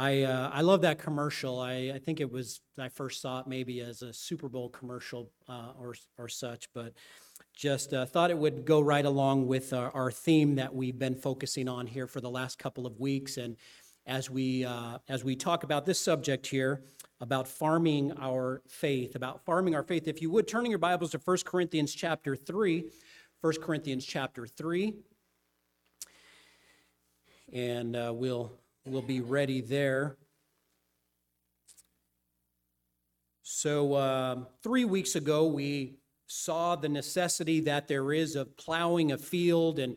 I uh, I love that commercial. I, I think it was I first saw it maybe as a Super Bowl commercial uh, or or such, but just uh, thought it would go right along with our, our, theme that we've been focusing on here for the last couple of weeks. And as we uh, as we talk about this subject here about farming our faith, about farming our faith, if you would turn your Bibles to 1 Corinthians chapter three, 1 Corinthians chapter three, and uh, we'll we'll be ready there. So, uh, three weeks ago, we saw the necessity that there is of plowing a field. And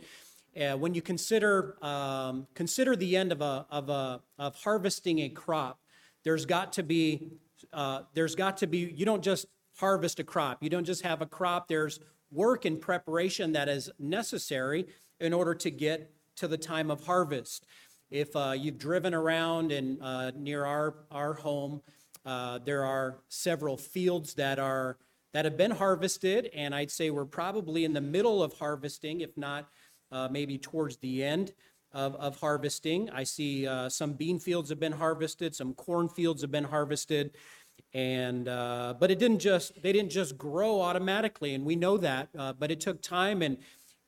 uh, when you consider, um, consider the end of, a, of, a, of harvesting a crop, there's got to be, uh, there's got to be, you don't just harvest a crop. You don't just have a crop. There's work and preparation that is necessary in order to get to the time of harvest. If uh, you've driven around and uh, near our, our home, uh, there are several fields that are that have been harvested, and I'd say we're probably in the middle of harvesting, if not uh, maybe towards the end of, of harvesting. I see uh, some bean fields have been harvested, some corn fields have been harvested, and uh, but it didn't just they didn't just grow automatically, and we know that, but it took time in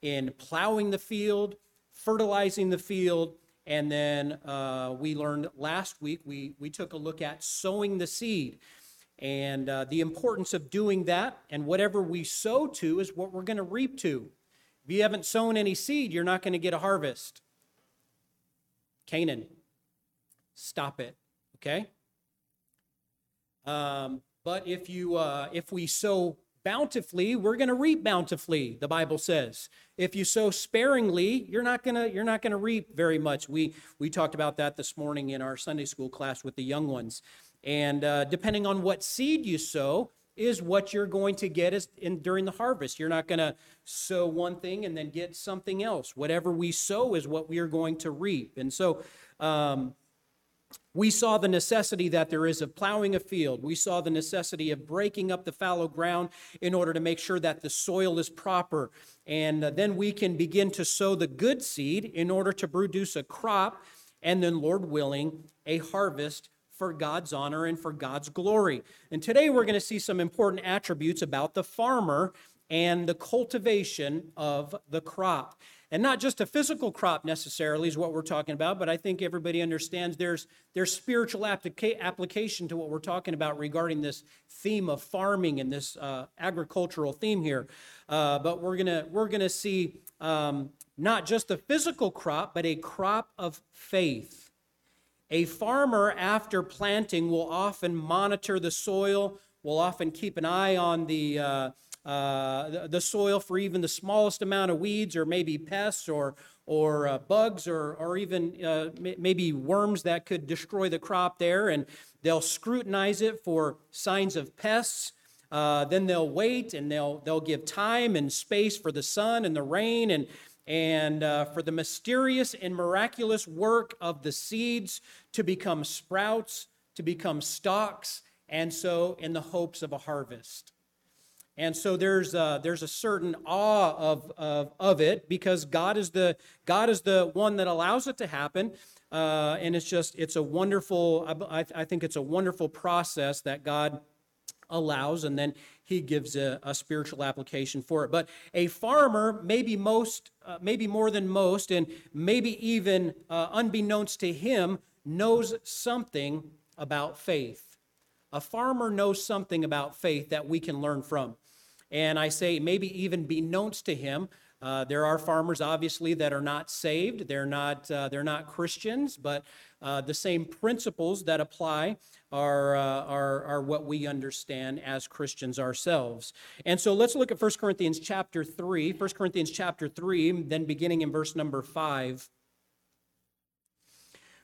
in plowing the field, fertilizing the field, and then uh, we learned last week, we, we took a look at sowing the seed and uh, the importance of doing that. And whatever we sow to is what we're going to reap to. If you haven't sown any seed, you're not going to get a harvest. Canaan, stop it, okay? Um, but if you uh, if we sow bountifully, we're going to reap bountifully, the Bible says. If you sow sparingly, you're not going to you're not going to reap very much. We we talked about that this morning in our Sunday school class with the young ones. And uh, depending on what seed you sow is what you're going to get is in, during the harvest. You're not going to sow one thing and then get something else. Whatever we sow is what we are going to reap. And so um, we saw the necessity that there is of plowing a field. We saw the necessity of breaking up the fallow ground in order to make sure that the soil is proper. And uh, then we can begin to sow the good seed in order to produce a crop and then, Lord willing, a harvest for God's honor and for God's glory. And today we're going to see some important attributes about the farmer and the cultivation of the crop. And not just a physical crop necessarily is what we're talking about, but I think everybody understands there's, there's spiritual applica- application to what we're talking about regarding this theme of farming and this uh, agricultural theme here. Uh, but we're gonna we're gonna see um, not just a physical crop, but a crop of faith. A farmer, after planting, will often monitor the soil, will often keep an eye on the uh, uh, the, soil for even the smallest amount of weeds or maybe pests or, or uh, bugs or, or even uh, maybe worms that could destroy the crop there. And they'll scrutinize it for signs of pests. Uh, then they'll wait and they'll, they'll give time and space for the sun and the rain and, and uh, for the mysterious and miraculous work of the seeds to become sprouts, to become stalks, and so in the hopes of a harvest. And so there's a, there's a certain awe of, of, of it because God is the God is the one that allows it to happen, uh, and it's just it's a wonderful I, I think it's a wonderful process that God allows, and then He gives a, a spiritual application for it. But a farmer, maybe most, uh, maybe more than most, and maybe even uh, unbeknownst to him, knows something about faith. A farmer knows something about faith that we can learn from and I say maybe even be known to him. Uh, there are farmers, obviously, that are not saved. They're not, uh, they're not Christians, but uh, the same principles that apply are, uh, are, are what we understand as Christians ourselves. And so let's look at 1 Corinthians chapter 3. 1 Corinthians chapter 3, then beginning in verse number 5.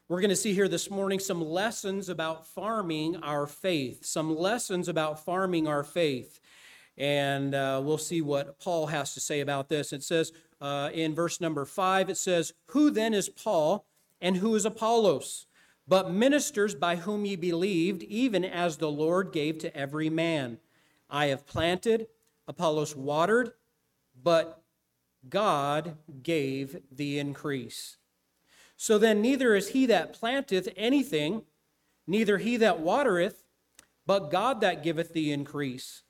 We're going to see here this morning some lessons about farming our faith, some lessons about farming our faith. And uh, we'll see what Paul has to say about this. It says uh, in verse number five, it says, Who then is Paul and who is Apollos? But ministers by whom ye believed, even as the Lord gave to every man. I have planted, Apollos watered, but God gave the increase. So then, neither is he that planteth anything, neither he that watereth, but God that giveth the increase.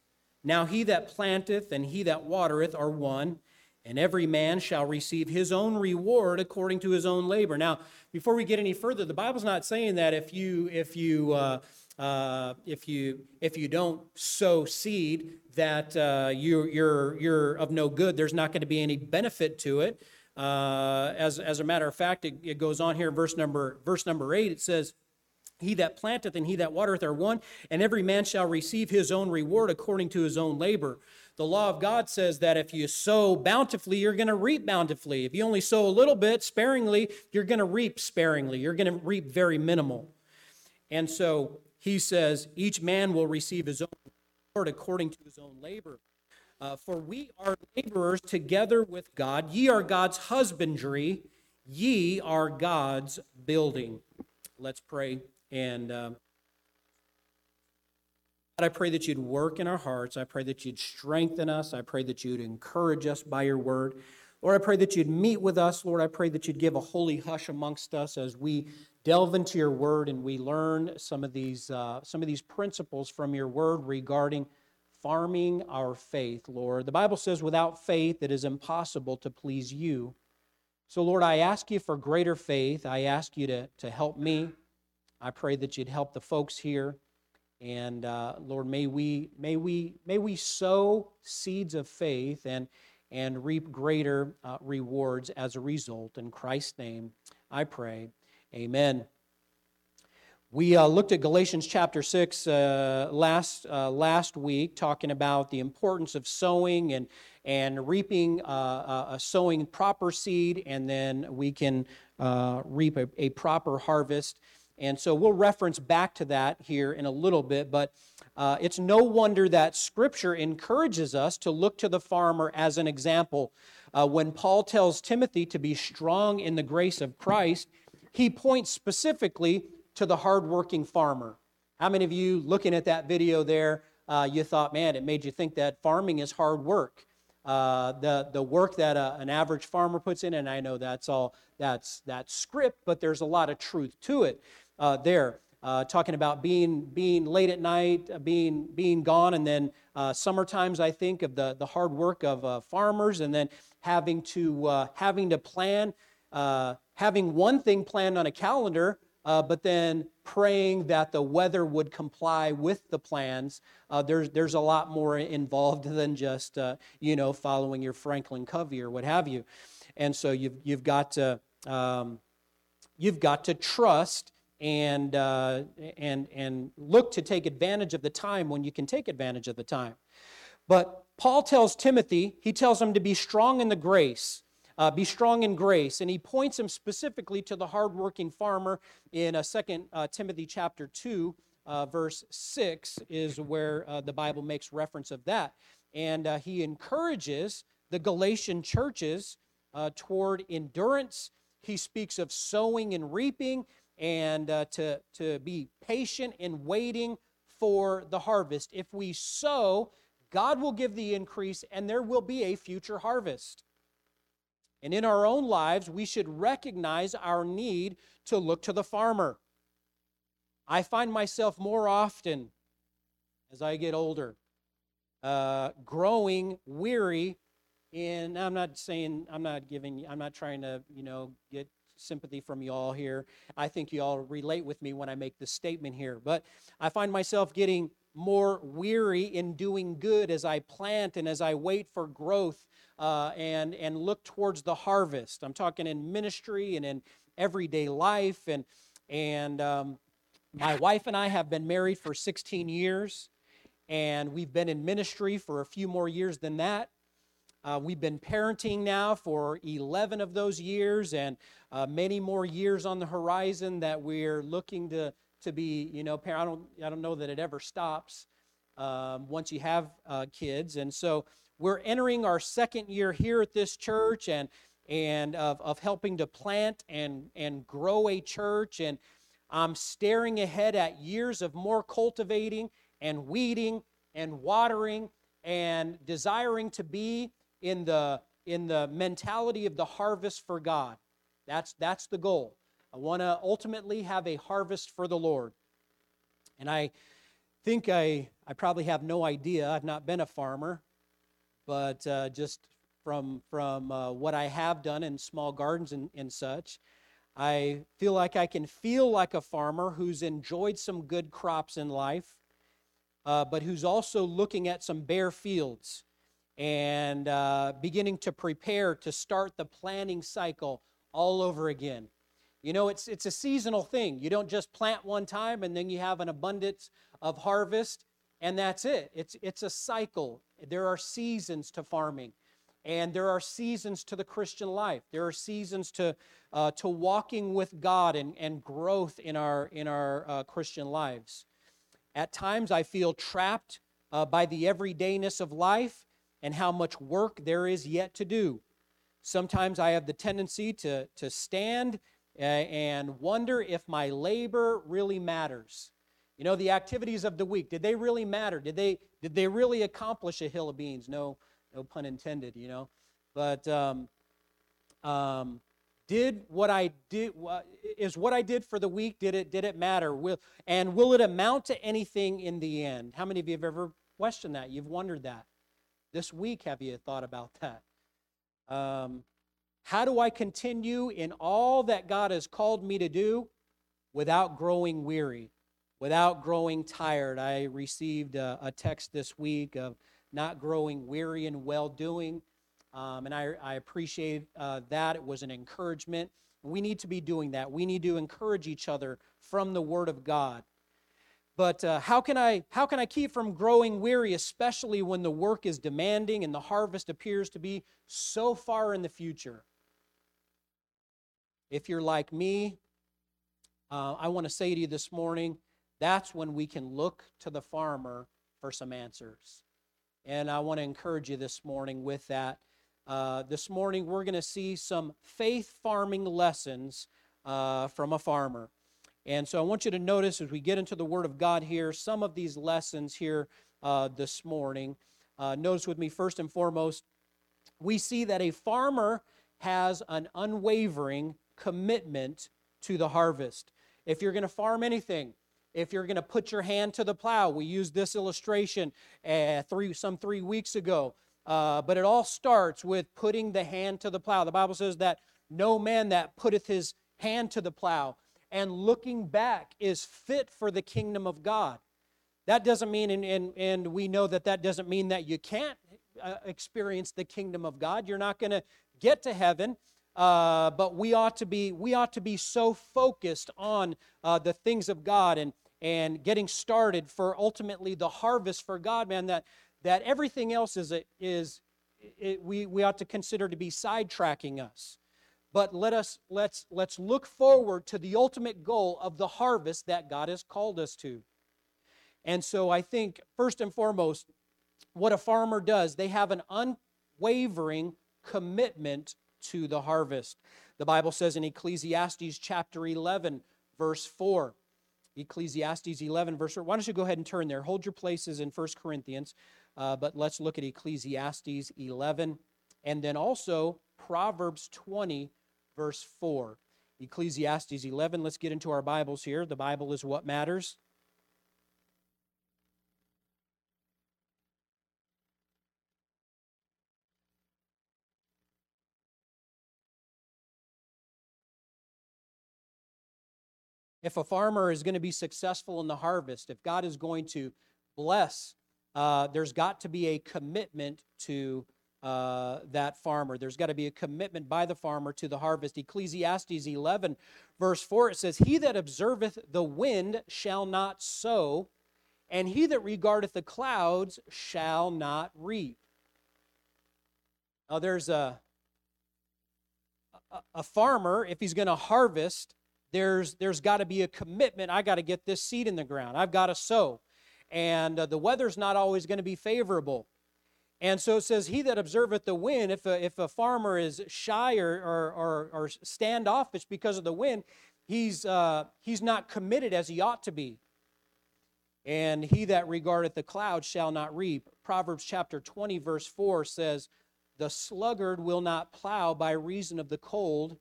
Now he that planteth and he that watereth are one, and every man shall receive his own reward according to his own labor. Now, before we get any further, the Bible's not saying that if you if you uh, uh, if you if you don't sow seed that uh, you you're you're of no good. There's not going to be any benefit to it. Uh, as as a matter of fact, it, it goes on here, verse number verse number eight. It says. He that planteth and he that watereth are one, and every man shall receive his own reward according to his own labor. The law of God says that if you sow bountifully, you're going to reap bountifully. If you only sow a little bit sparingly, you're going to reap sparingly. You're going to reap very minimal. And so he says, each man will receive his own reward according to his own labor. Uh, for we are laborers together with God. Ye are God's husbandry, ye are God's building. Let's pray. And God, I pray that you'd work in our hearts. I pray that you'd strengthen us. I pray that you'd encourage us by your word. Lord, I pray that you'd meet with us. Lord, I pray that you'd give a holy hush amongst us as we delve into your word and we learn some of these, uh, some of these principles from your word regarding farming our faith, Lord. The Bible says, without faith, it is impossible to please you. So, Lord, I ask you for greater faith. I ask you to, to help me. I pray that you'd help the folks here. And uh, Lord, may we, may, we, may we sow seeds of faith and, and reap greater uh, rewards as a result. In Christ's name, I pray. Amen. We uh, looked at Galatians chapter 6 uh, last, uh, last week, talking about the importance of sowing and, and reaping, uh, uh, sowing proper seed, and then we can uh, reap a, a proper harvest. And so we'll reference back to that here in a little bit, but uh, it's no wonder that Scripture encourages us to look to the farmer as an example. Uh, when Paul tells Timothy to be strong in the grace of Christ, he points specifically to the hardworking farmer. How many of you looking at that video there, uh, you thought, man, it made you think that farming is hard work? Uh, the the work that a, an average farmer puts in, and I know that's all that's that script, but there's a lot of truth to it uh, there. Uh, talking about being being late at night, uh, being being gone, and then uh, summer times. I think of the the hard work of uh, farmers, and then having to uh, having to plan, having one thing planned on a calendar, but then praying that the weather would comply with the plans. there's there's a lot more involved than just you know following your Franklin Covey or what have you, and so you've you've got to um, you've got to trust and, uh, and, and look to take advantage of the time when you can take advantage of the time. But Paul tells Timothy, he tells him to be strong in the grace. Uh, be strong in grace. And he points him specifically to the hardworking farmer in uh, 2 uh, Timothy chapter 2, uh, verse 6 is where uh, the Bible makes reference of that. And uh, he encourages the Galatian churches uh, toward endurance. He speaks of sowing and reaping and uh, to, to be patient in waiting for the harvest. If we sow, God will give the increase and there will be a future harvest. And in our own lives, we should recognize our need to look to the farmer. I find myself more often as I get older uh, growing weary And i'm not saying i'm not giving i'm not trying to you know get sympathy from you all here. I think you all relate with me when I make this statement here. But I find myself getting more weary in doing good as I plant and as I wait for growth uh, and, and look towards the harvest. I'm talking in ministry and in everyday life. And, and um, my wife and I have been married for 16 years, and we've been in ministry for a few more years than that. Uh, we've been parenting now for 11 of those years and uh, many more years on the horizon that we're looking to, to be, you know, parent. I don't, I don't know that it ever stops um, once you have uh, kids. And so we're entering our second year here at this church and, and of, of helping to plant and, and grow a church. And I'm staring ahead at years of more cultivating and weeding and watering and desiring to be in the, in the mentality of the harvest for God. That's, that's the goal. I want to ultimately have a harvest for the Lord. And I think I, I probably have no idea. I've not been a farmer, but uh, just from, from uh, what I have done in small gardens and, and such, I feel like I can feel like a farmer who's enjoyed some good crops in life, uh, but who's also looking at some bare fields and uh, beginning to prepare to start the planning cycle all over again. You know, it's, it's a seasonal thing. You don't just plant one time and then you have an abundance of harvest and that's it. It's, it's a cycle. There are seasons to farming. And there are seasons to the Christian life. There are seasons to, uh, to walking with God and, and growth in our, in our uh, Christian lives. At times, I feel trapped uh, by the everydayness of life and how much work there is yet to do. Sometimes I have the tendency to, to stand uh, and wonder if my labor really matters. You know, the activities of the week, did they really matter? Did they, did they really accomplish a hill of beans? No, no pun intended, you know. But um, um, did what I did is what I did for the week? Did it did it matter? Will and will it amount to anything in the end? How many of you have ever questioned that? You've wondered that. This week, have you thought about that? Um, how do I continue in all that God has called me to do without growing weary, without growing tired? I received a, a text this week of not growing weary in well doing. Um, and I, I appreciate uh, that. It was an encouragement. We need to be doing that. We need to encourage each other from the Word of God. But uh, how, can I, how can I keep from growing weary, especially when the work is demanding and the harvest appears to be so far in the future? If you're like me, uh, I want to say to you this morning that's when we can look to the farmer for some answers. And I want to encourage you this morning with that. Uh, this morning, we're going to see some faith farming lessons uh, from a farmer. And so I want you to notice as we get into the Word of God here, some of these lessons here uh, this morning. Uh, notice with me, first and foremost, we see that a farmer has an unwavering commitment to the harvest. If you're going to farm anything, if you're going to put your hand to the plow. We used this illustration uh, three, some three weeks ago. Uh, but it all starts with putting the hand to the plow. The Bible says that no man that putteth his hand to the plow and looking back is fit for the kingdom of God. That doesn't mean, and, and, and we know that that doesn't mean that you can't uh, experience the kingdom of God. You're not going to get to heaven. Uh, but we ought to be we ought to be so focused on uh, the things of God and and getting started for ultimately the harvest for God, man, that, that everything else is, is it, we, we ought to consider to be sidetracking us. But let us let's let's look forward to the ultimate goal of the harvest that God has called us to. And so I think first and foremost, what a farmer does, they have an unwavering commitment to the harvest. The Bible says in Ecclesiastes chapter 11, verse 4, Ecclesiastes 11, verse 4. Why don't you go ahead and turn there? Hold your places in 1 Corinthians, uh, but let's look at Ecclesiastes 11 and then also Proverbs 20, verse 4. Ecclesiastes 11, let's get into our Bibles here. The Bible is what matters. if a farmer is going to be successful in the harvest, if God is going to bless, uh, there's got to be a commitment to uh, that farmer. There's got to be a commitment by the farmer to the harvest. Ecclesiastes 11, verse 4, it says, He that observeth the wind shall not sow, and he that regardeth the clouds shall not reap. Now, there's a, a, a farmer, if he's going to harvest, there's there's got to be a commitment i got to get this seed in the ground i've got to sow and uh, the weather's not always going to be favorable and so it says he that observeth the wind if a, if a farmer is shy or, or, or, or standoffish because of the wind he's uh, he's not committed as he ought to be and he that regardeth the clouds shall not reap proverbs chapter 20 verse 4 says the sluggard will not plow by reason of the cold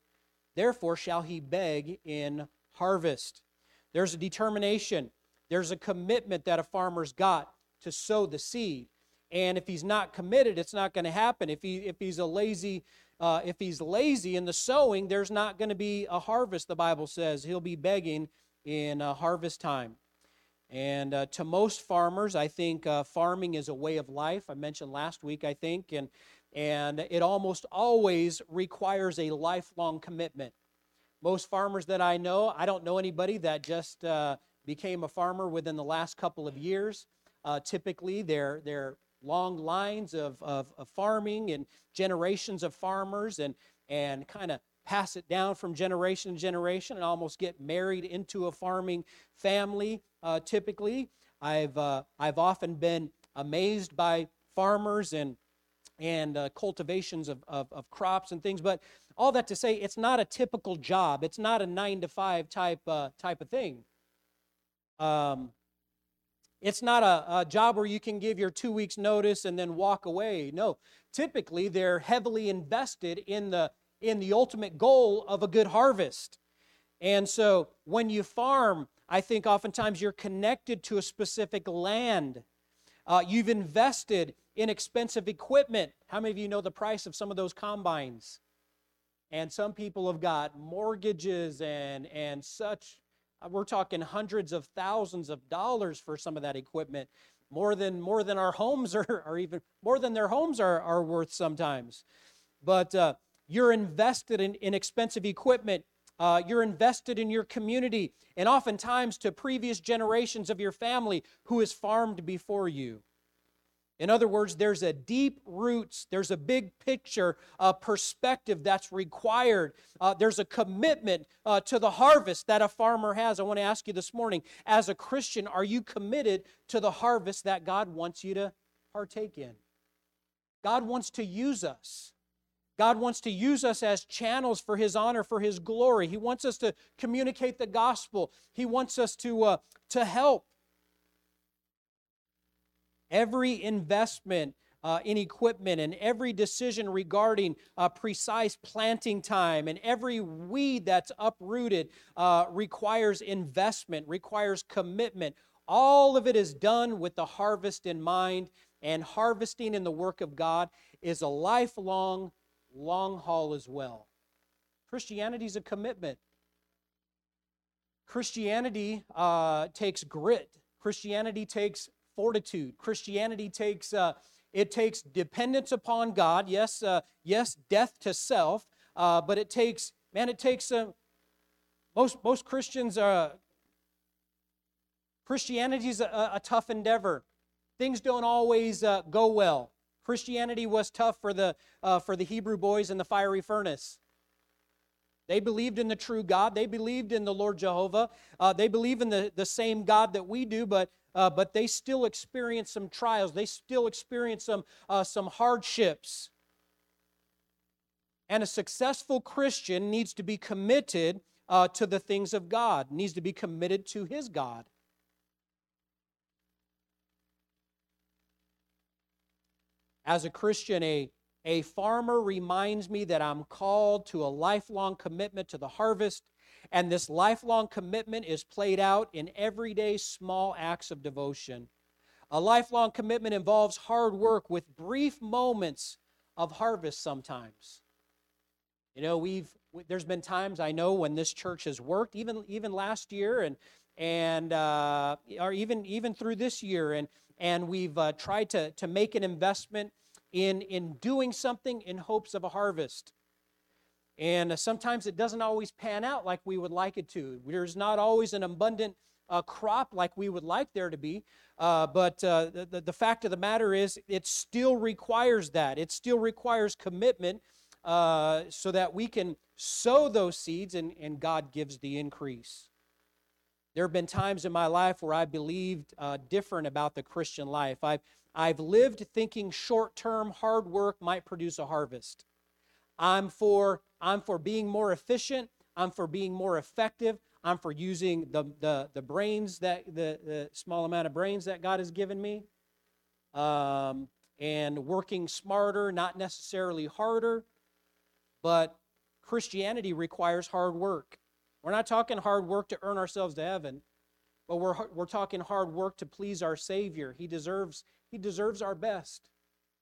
therefore shall he beg in harvest. There's a determination, there's a commitment that a farmer's got to sow the seed. And if he's not committed, it's not going to happen. If he if he's a lazy uh, if he's lazy in the sowing, there's not going to be a harvest. The Bible says he'll be begging in uh, harvest time. And uh, to most farmers, I think uh, farming is a way of life. I mentioned last week, I think, and and it almost always requires a lifelong commitment. Most farmers that I know, I don't know anybody that just uh, became a farmer within the last couple of years. Uh, typically, they're they're long lines of, of, of farming and generations of farmers and, and kind of pass it down from generation to generation and almost get married into a farming family uh, typically. I've, uh, I've often been amazed by farmers and, and uh, cultivations of, of, of, crops and things, but all that to say, it's not a typical job. It's not a nine to five type, uh, type of thing. Um, it's not a, a, job where you can give your two weeks' notice and then walk away. No, typically they're heavily invested in the in the ultimate goal of a good harvest. And so when you farm, I think oftentimes you're connected to a specific land. Uh, you've invested in expensive equipment. How many of you know the price of some of those combines? And some people have got mortgages and and such we're talking hundreds of thousands of dollars for some of that equipment, more than more than our homes are, or even more than their homes are, are worth sometimes. But uh, you're invested in, in expensive equipment. Uh, you're invested in your community, and oftentimes to previous generations of your family who has farmed before you. In other words, there's a deep roots, there's a big picture perspective that's required. Uh, there's a commitment uh, to the harvest that a farmer has. I want to ask you this morning as a Christian, are you committed to the harvest that God wants you to partake in? God wants to use us. God wants to use us as channels for His honor, for His glory. He wants us to communicate the gospel. He wants us to, uh, to help. Every investment uh, in equipment and every decision regarding uh, precise planting time and every weed that's uprooted uh, requires investment, requires commitment. All of it is done with the harvest in mind, and harvesting in the work of God is a lifelong, long haul as well. Christianity is a commitment. Christianity uh, takes grit. Christianity takes fortitude. Christianity takes uh, it takes dependence upon God. Yes, uh, yes, death to self. Uh, but it takes man, it takes uh, most most Christians are. Uh, Christianity is a, a, tough endeavor. Things don't always uh, go well. Christianity was tough for the uh, for the Hebrew boys in the fiery furnace. They believed in the true God. They believed in the Lord Jehovah. Uh, they believe in the, the same God that we do, but uh, but they still experience some trials. They still experience some, uh, some hardships. And a successful Christian needs to be committed uh, to the things of God, needs to be committed to his God. As a Christian, a, a farmer reminds me that I'm called to a lifelong commitment to the harvest and this lifelong commitment is played out in everyday small acts of devotion. A lifelong commitment involves hard work with brief moments of harvest sometimes. You know, we've there's been times I know when this church has worked, even even last year and and uh, or even even through this year, and and we've uh, tried to to make an investment in in doing something in hopes of a harvest. And uh, sometimes it doesn't always pan out like we would like it to. There's not always an abundant uh, crop like we would like there to be. Uh, but uh, the, the fact of the matter is, it still requires that. It still requires commitment uh, so that we can sow those seeds and, and God gives the increase. There have been times in my life where I believed uh, different about the Christian life. I've, I've lived thinking short term hard work might produce a harvest. I'm for I'm for being more efficient. I'm for being more effective. I'm for using the, the, the brains that the, the small amount of brains that God has given me. Um, and working smarter, not necessarily harder. But Christianity requires hard work. We're not talking hard work to earn ourselves to heaven, but we're, we're talking hard work to please our Savior. He deserves, he deserves our best.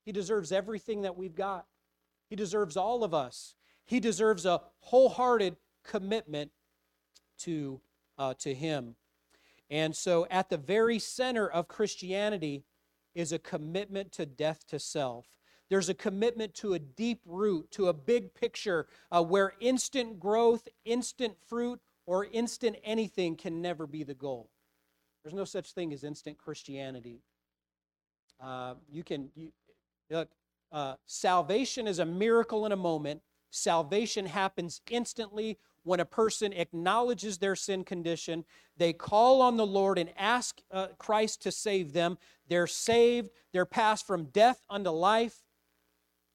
He deserves everything that we've got. He deserves all of us. He deserves a wholehearted commitment to, uh, to Him. And so, at the very center of Christianity is a commitment to death to self. There's a commitment to a deep root, to a big picture uh, where instant growth, instant fruit, or instant anything can never be the goal. There's no such thing as instant Christianity. Uh, you can, you, look, uh, salvation is a miracle in a moment. Salvation happens instantly when a person acknowledges their sin condition, they call on the Lord and ask uh, Christ to save them. They're saved, they're passed from death unto life.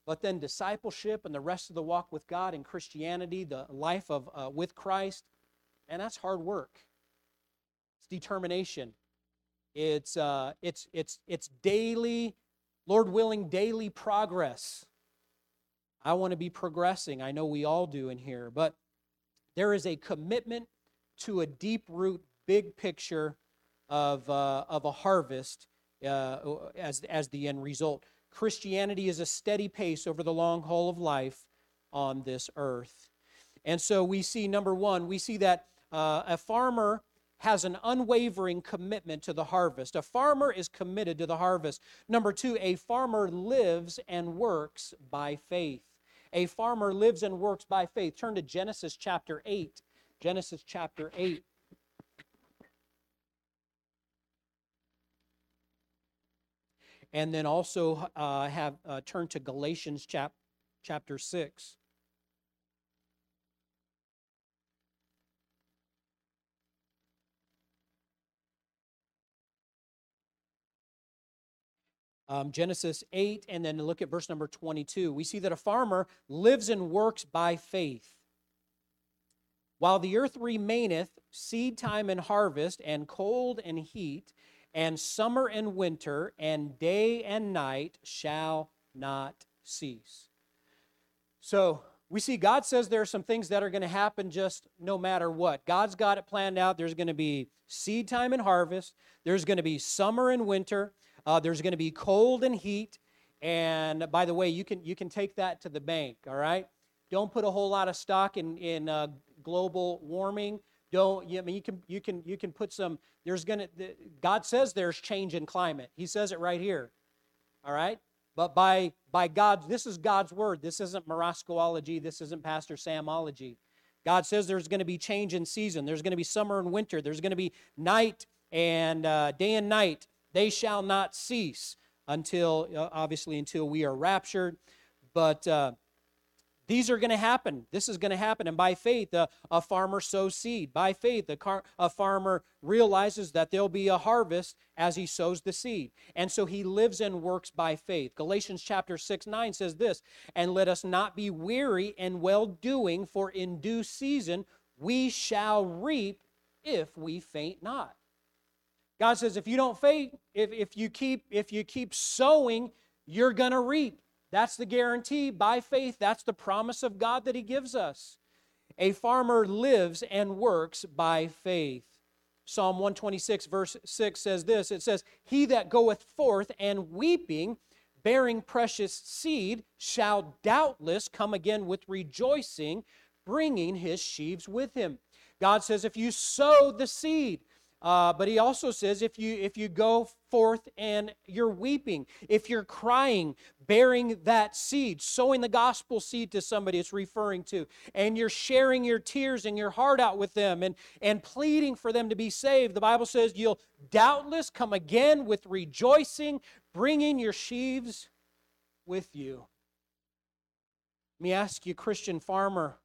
But then discipleship and the rest of the walk with God and Christianity, the life of uh, with Christ, and that's hard work. It's determination. It's uh, it's it's it's daily, Lord willing, daily progress. I want to be progressing. I know we all do in here, but there is a commitment to a deep root, big picture of, uh, of a harvest uh, as, as the end result. Christianity is a steady pace over the long haul of life on this earth. And so we see, number one, we see that uh, a farmer has an unwavering commitment to the harvest. A farmer is committed to the harvest. Number two, a farmer lives and works by faith. A farmer lives and works by faith. Turn to Genesis chapter 8. Genesis chapter 8. And then also uh, have uh, turn to Galatians chap, chapter 6. Um, Genesis 8, and then look at verse number 22. We see that a farmer lives and works by faith. While the earth remaineth, seed time and harvest, and cold and heat, and summer and winter, and day and night shall not cease. So we see God says there are some things that are going to happen just no matter what. God's got it planned out. There's going to be seed time and harvest, there's going to be summer and winter, uh, there's going to be cold and heat. And by the way, you can, you can take that to the bank, all right? Don't put a whole lot of stock in, in uh, global warming. Don't, I mean, you can, you can, you can put some, there's going to, God says there's change in climate. He says it right here, all right? But by, by God, this is God's word. This isn't Moroscoology. This isn't Pastor Samology. God says there's going to be change in season. There's going to be summer and winter. There's going to be night and uh, day and night. They shall not cease until, uh, obviously, until we are raptured. But uh, these are going to happen. This is going to happen. And by faith, a, a farmer sows seed. By faith, a, car, a farmer realizes that there'll be a harvest as he sows the seed. And so he lives and works by faith. Galatians chapter 6, 9 says this And let us not be weary in well doing, for in due season we shall reap if we faint not. God says, if you don't faint, if, if you keep if you keep sowing, you're gonna reap. That's the guarantee by faith. That's the promise of God that He gives us. A farmer lives and works by faith. Psalm 126, verse 6 says this it says, He that goeth forth and weeping, bearing precious seed, shall doubtless come again with rejoicing, bringing his sheaves with him. God says, If you sow the seed, uh, but he also says if you if you go forth and you're weeping, if you're crying, bearing that seed, sowing the gospel seed to somebody it's referring to, and you're sharing your tears and your heart out with them and, and pleading for them to be saved, the Bible says you'll doubtless come again with rejoicing, bringing your sheaves with you. Let me ask you, Christian farmer,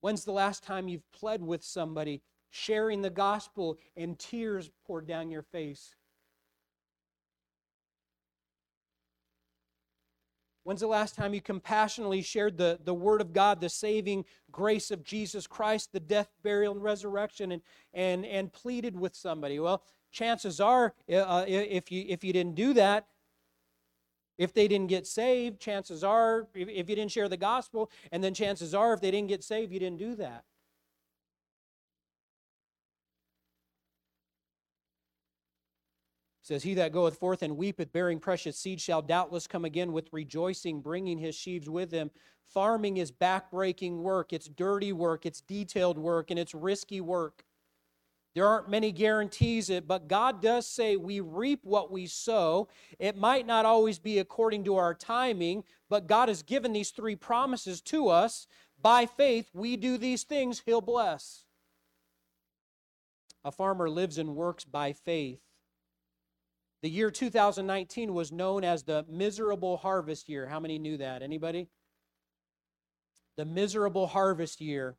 when's the last time you've pled with somebody sharing the gospel, and tears poured down your face. When's the last time you compassionately shared the, the Word of God, the saving grace of Jesus Christ, the death, burial, and resurrection, and, and, and pleaded with somebody? Well, chances are, uh, if, you, if you didn't do that, If they didn't get saved, chances are, if, if you didn't share the gospel, and then chances are, if they didn't get saved, you didn't do that. Says, He that goeth forth and weepeth, bearing precious seed, shall doubtless come again with rejoicing, bringing his sheaves with him. Farming is backbreaking work, it's dirty work, it's detailed work, and it's risky work. There aren't many guarantees it, but God does say we reap what we sow. It might not always be according to our timing, but God has given these three promises to us. By faith, we do these things, He'll bless. A farmer lives and works by faith. The year 2019 was known as the miserable harvest year. How many knew that? Anybody? The miserable harvest year.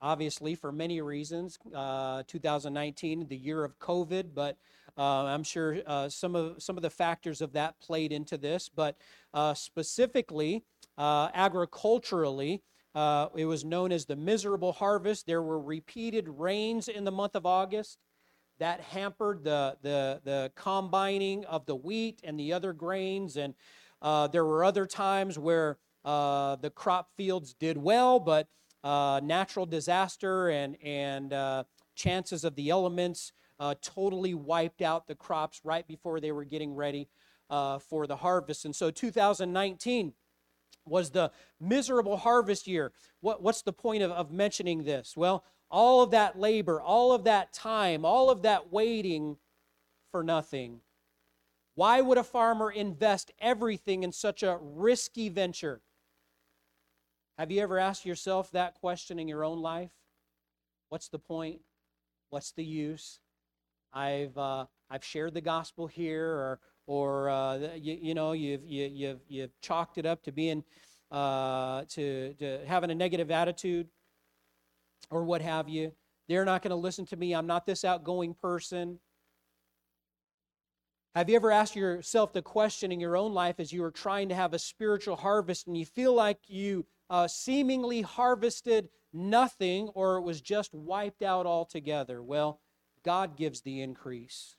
Obviously, for many reasons. Uh, 2019, the year of COVID, but uh, I'm sure uh, some of some of the factors of that played into this. But uh, specifically, uh, agriculturally, uh, it was known as the miserable harvest. There were repeated rains in the month of August that hampered the, the, the combining of the wheat and the other grains. And uh, there were other times where uh, the crop fields did well, but uh, natural disaster and, and uh, chances of the elements uh, totally wiped out the crops right before they were getting ready uh, for the harvest. And so 2019 was the miserable harvest year. What, what's the point of, of mentioning this? Well, all of that labor, all of that time, all of that waiting for nothing. Why would a farmer invest everything in such a risky venture? Have you ever asked yourself that question in your own life? What's the point? What's the use? I've uh, I've shared the gospel here, or or uh, you, you know you've you, have you you've chalked it up to being uh, to to having a negative attitude or what have you. They're not going to listen to me. I'm not this outgoing person. Have you ever asked yourself the question in your own life as you are trying to have a spiritual harvest and you feel like you uh, seemingly harvested nothing or it was just wiped out altogether? Well, God gives the increase.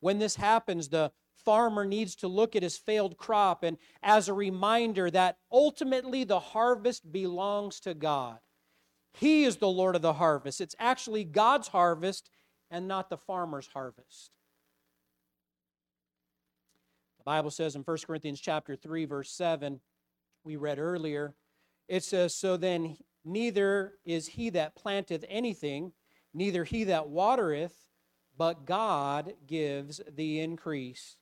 When this happens, the farmer needs to look at his failed crop and as a reminder that ultimately the harvest belongs to God. He is the Lord of the harvest. It's actually God's harvest and not the farmer's harvest. The Bible says in 1 Corinthians chapter 3 verse 7, we read earlier, it says, "So then neither is he that planteth anything, neither he that watereth, but God gives the increase."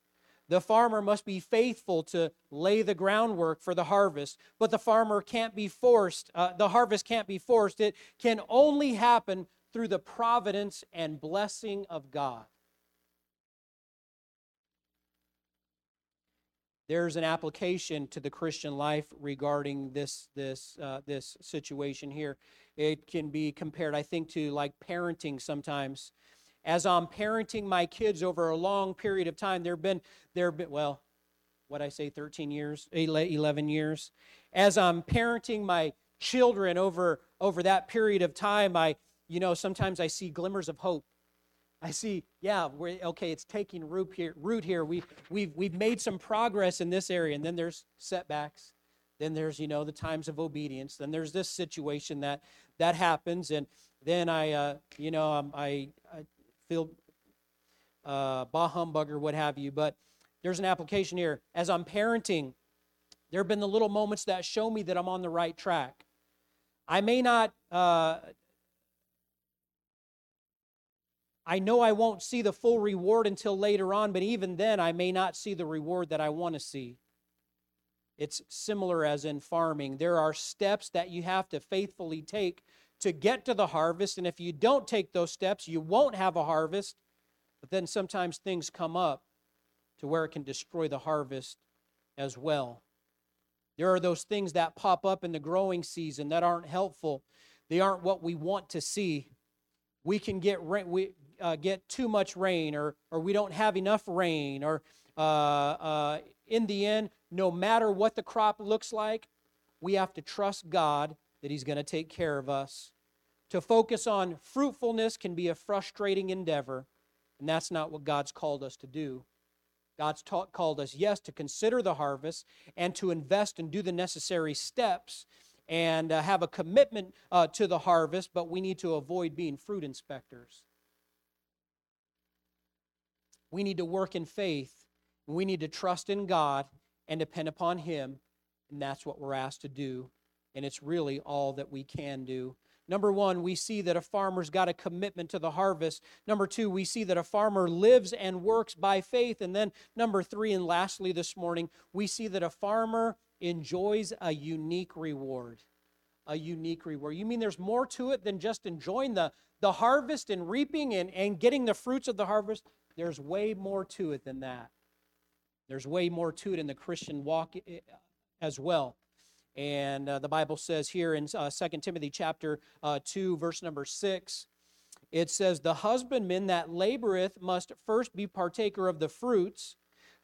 The farmer must be faithful to lay the groundwork for the harvest, but the farmer can't be forced, uh, the harvest can't be forced. It can only happen through the providence and blessing of God. There's an application to the Christian life regarding this, this, uh, this situation here. It can be compared, I think, to like parenting sometimes as I'm parenting my kids over a long period of time, there have been, there have been, well, what I say, 13 years, 11 years. As I'm parenting my children over, over that period of time, I, you know, sometimes I see glimmers of hope. I see, yeah, we're, okay, it's taking root here. Root here. We, we've, we've made some progress in this area, and then there's setbacks. Then there's, you know, the times of obedience. Then there's this situation that that happens, and then I, uh, you know, um, I, I feel uh, bah humbug or what have you. But there's an application here. As I'm parenting, there have been the little moments that show me that I'm on the right track. I may not, uh, I know I won't see the full reward until later on, but even then, I may not see the reward that I want to see. It's similar as in farming. There are steps that you have to faithfully take to get to the harvest. And if you don't take those steps, you won't have a harvest. But then sometimes things come up to where it can destroy the harvest as well. There are those things that pop up in the growing season that aren't helpful. They aren't what we want to see. We can get rain, we uh, get too much rain, or or we don't have enough rain, or uh, uh, in the end, no matter what the crop looks like, we have to trust God that He's going to take care of us. To focus on fruitfulness can be a frustrating endeavor, and that's not what God's called us to do. God's called us, yes, to consider the harvest and to invest and do the necessary steps and uh, have a commitment uh, to the harvest, but we need to avoid being fruit inspectors. We need to work in faith. We need to trust in God and depend upon Him. And that's what we're asked to do. And it's really all that we can do. Number one, we see that a farmer's got a commitment to the harvest. Number two, we see that a farmer lives and works by faith. And then number three, and lastly this morning, we see that a farmer enjoys a unique reward. A unique reward. You mean there's more to it than just enjoying the, the harvest and reaping and, and getting the fruits of the harvest? There's way more to it than that. There's way more to it in the Christian walk eh, as well. And uh, the Bible says here in uh, 2 Timothy chapter uh, 2, verse number 6, it says, The husbandman that laboreth must first be partaker of the fruits.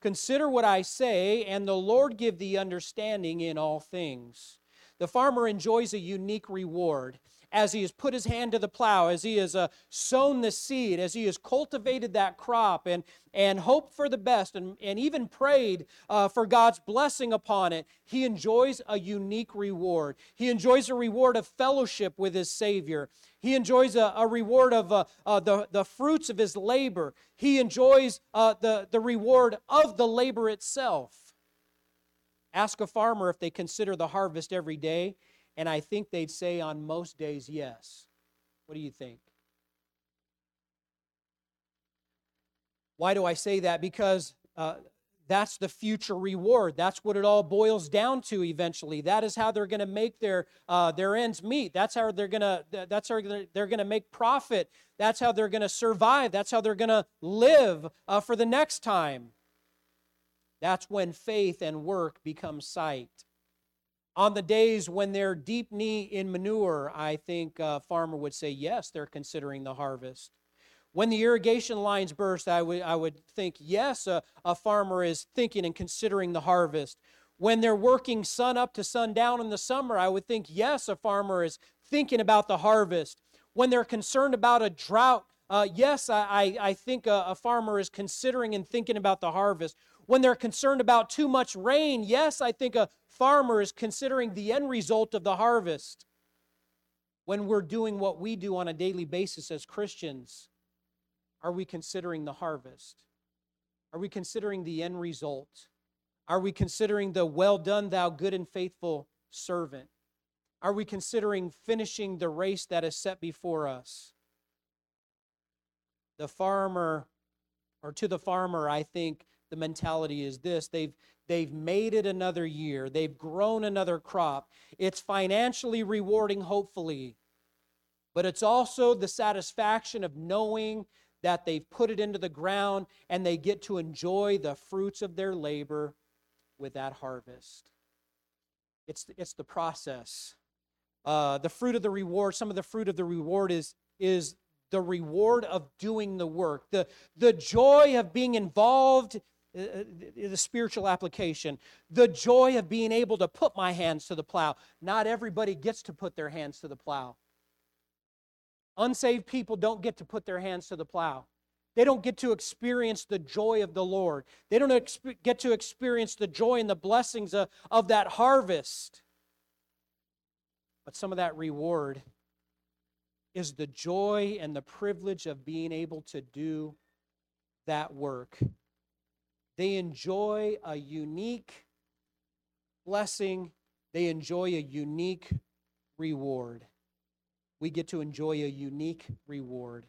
Consider what I say, and the Lord give thee understanding in all things. The farmer enjoys a unique reward as he has put his hand to the plow, as he has uh, sown the seed, as he has cultivated that crop and, and hoped for the best and, and even prayed uh, for God's blessing upon it, he enjoys a unique reward. He enjoys a reward of fellowship with his Savior. He enjoys a, a reward of uh, uh the, the fruits of his labor. He enjoys uh, the, the reward of the labor itself. Ask a farmer if they consider the harvest every day, and I think they'd say on most days, yes. What do you think? Why do I say that? Because uh, that's the future reward. That's what it all boils down to eventually. That is how they're going to make their uh, their ends meet. That's how they're going to that's how they're going to make profit. That's how they're going to survive. That's how they're going to live uh, for the next time. That's when faith and work become sight. On the days when they're deep knee in manure, I think a farmer would say, yes, they're considering the harvest. When the irrigation lines burst, I would, I would think, yes, a, a farmer is thinking and considering the harvest. When they're working sun up to sun down in the summer, I would think, yes, a farmer is thinking about the harvest. When they're concerned about a drought, uh, yes, I, I, I think a, a farmer is considering and thinking about the harvest. When they're concerned about too much rain, yes, I think a farmer is considering the end result of the harvest. When we're doing what we do on a daily basis as Christians, are we considering the harvest? Are we considering the end result? Are we considering the well done, thou good and faithful servant? Are we considering finishing the race that is set before us? The farmer, or to the farmer, I think the mentality is this they've they've made it another year they've grown another crop. It's financially rewarding hopefully but it's also the satisfaction of knowing that they've put it into the ground and they get to enjoy the fruits of their labor with that harvest. It's it's the process. Uh, the fruit of the reward some of the fruit of the reward is is the reward of doing the work. The the joy of being involved Uh, uh, the spiritual application, the joy of being able to put my hands to the plow. Not everybody gets to put their hands to the plow. Unsaved people don't get to put their hands to the plow. They don't get to experience the joy of the Lord. They don't exp- get to experience the joy and the blessings of, of that harvest. But some of that reward is the joy and the privilege of being able to do that work they enjoy a unique blessing, they enjoy a unique reward. We get to enjoy a unique reward.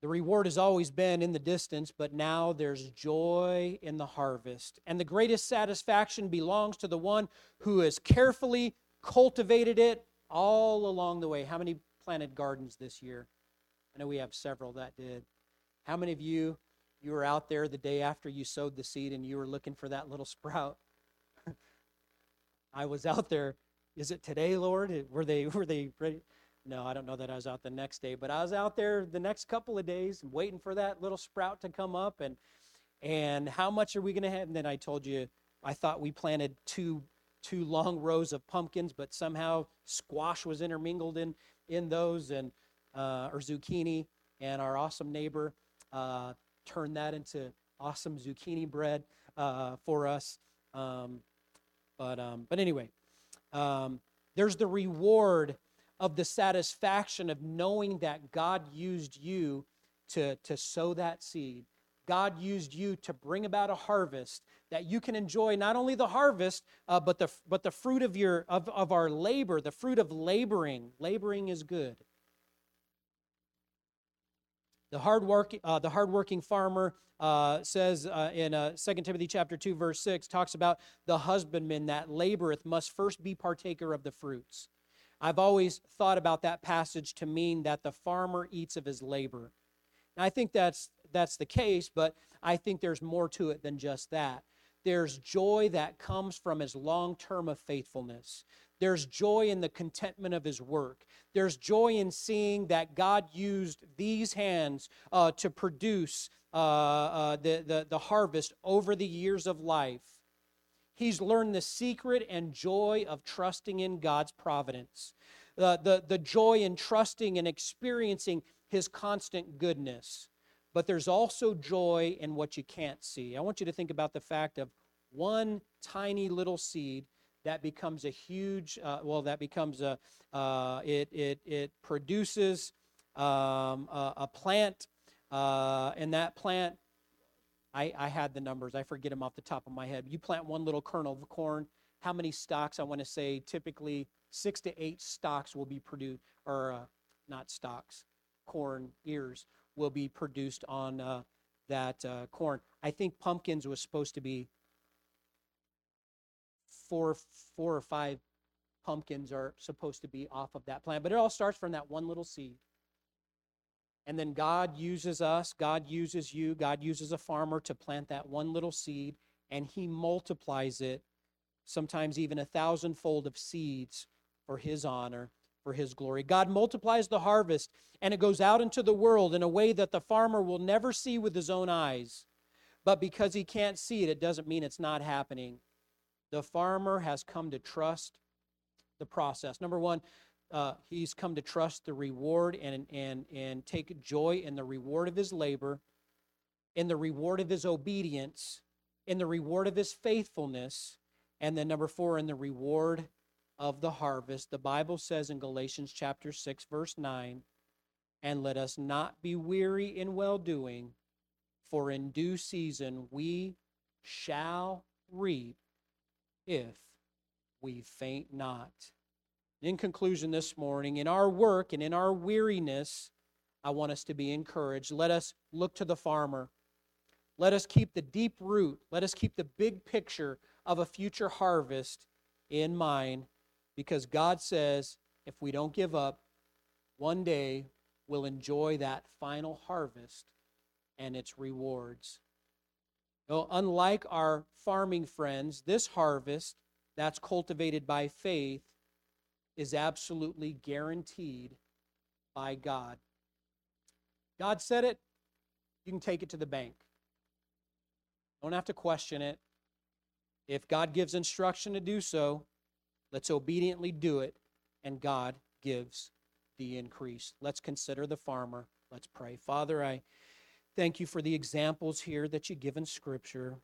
The reward has always been in the distance, but now there's joy in the harvest. And the greatest satisfaction belongs to the one who has carefully cultivated it all along the way. How many planted gardens this year? I know we have several that did. How many of you you were out there the day after you sowed the seed and you were looking for that little sprout. I was out there. Is it today, Lord? Were they were they ready? No, I don't know that I was out the next day, but I was out there the next couple of days waiting for that little sprout to come up and and how much are we going to have? And then I told you I thought we planted two two long rows of pumpkins, but somehow squash was intermingled in in those and uh, or zucchini. And our awesome neighbor uh, turn that into awesome zucchini bread uh, for us. Um, but um, but anyway, um, there's the reward of the satisfaction of knowing that God used you to, to sow that seed. God used you to bring about a harvest that you can enjoy not only the harvest, uh, but, the, but the fruit of, your, of, of our labor, the fruit of laboring. Laboring is good. The hard work, uh, the hardworking farmer uh, says uh, in uh, 2 Timothy chapter 2, verse 6, talks about the husbandman that laboreth must first be partaker of the fruits. I've always thought about that passage to mean that the farmer eats of his labor. And I think that's that's the case, but I think there's more to it than just that. There's joy that comes from his long term of faithfulness. There's joy in the contentment of his work. There's joy in seeing that God used these hands uh, to produce uh, uh, the, the, the harvest over the years of life. He's learned the secret and joy of trusting in God's providence, uh, the, the joy in trusting and experiencing his constant goodness. But there's also joy in what you can't see. I want you to think about the fact of one tiny little seed that becomes a huge, uh, well, that becomes a, uh, it, it, it produces um, a, a, plant, uh, and that plant, I, I had the numbers, I forget them off the top of my head. You plant one little kernel of corn, how many stalks? I want to say typically six to eight stalks will be produced, or uh, not stalks, corn ears will be produced on uh, that uh, corn. I think pumpkins was supposed to be four, four or five pumpkins are supposed to be off of that plant. But it all starts from that one little seed. And then God uses us, God uses you, God uses a farmer to plant that one little seed, and He multiplies it, sometimes even a thousandfold of seeds for His honor, for His glory. God multiplies the harvest, and it goes out into the world in a way that the farmer will never see with his own eyes. But because he can't see it, it doesn't mean it's not happening. The farmer has come to trust the process. Number one, uh, he's come to trust the reward and, and, and take joy in the reward of his labor, in the reward of his obedience, in the reward of his faithfulness, and then number four, in the reward of the harvest. The Bible says in Galatians chapter 6, verse 9, and let us not be weary in well doing, for in due season we shall reap if we faint not. In conclusion, this morning, in our work and in our weariness, I want us to be encouraged. Let us look to the farmer. Let us keep the deep root. Let us keep the big picture of a future harvest in mind because God says if we don't give up, one day we'll enjoy that final harvest and its rewards. Well, unlike our farming friends, this harvest that's cultivated by faith is absolutely guaranteed by God. God said it, you can take it to the bank. Don't have to question it. If God gives instruction to do so, let's obediently do it, and God gives the increase. Let's consider the farmer. Let's pray. Father, I thank you for the examples here that you give in Scripture.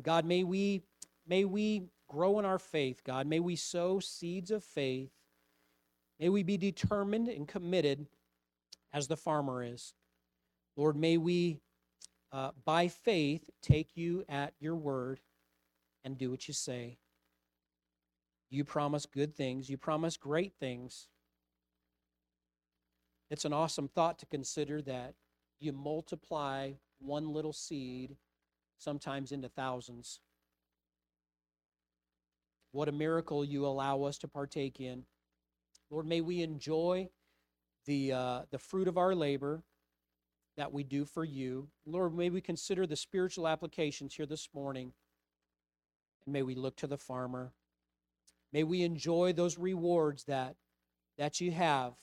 God, may we may we grow in our faith, God. May we sow seeds of faith. May we be determined and committed as the farmer is. Lord, may we, uh, by faith, take you at your word and do what you say. You promise good things, you promise great things. It's an awesome thought to consider that you multiply one little seed sometimes into thousands. What a miracle you allow us to partake in. Lord, may we enjoy the, uh, the fruit of our labor that we do for you. Lord, may we consider the spiritual applications here this morning. And may we look to the farmer. May we enjoy those rewards that, that you have.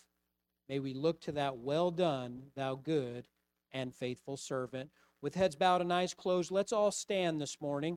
May we look to that well done, thou good and faithful servant. With heads bowed and eyes closed, let's all stand this morning.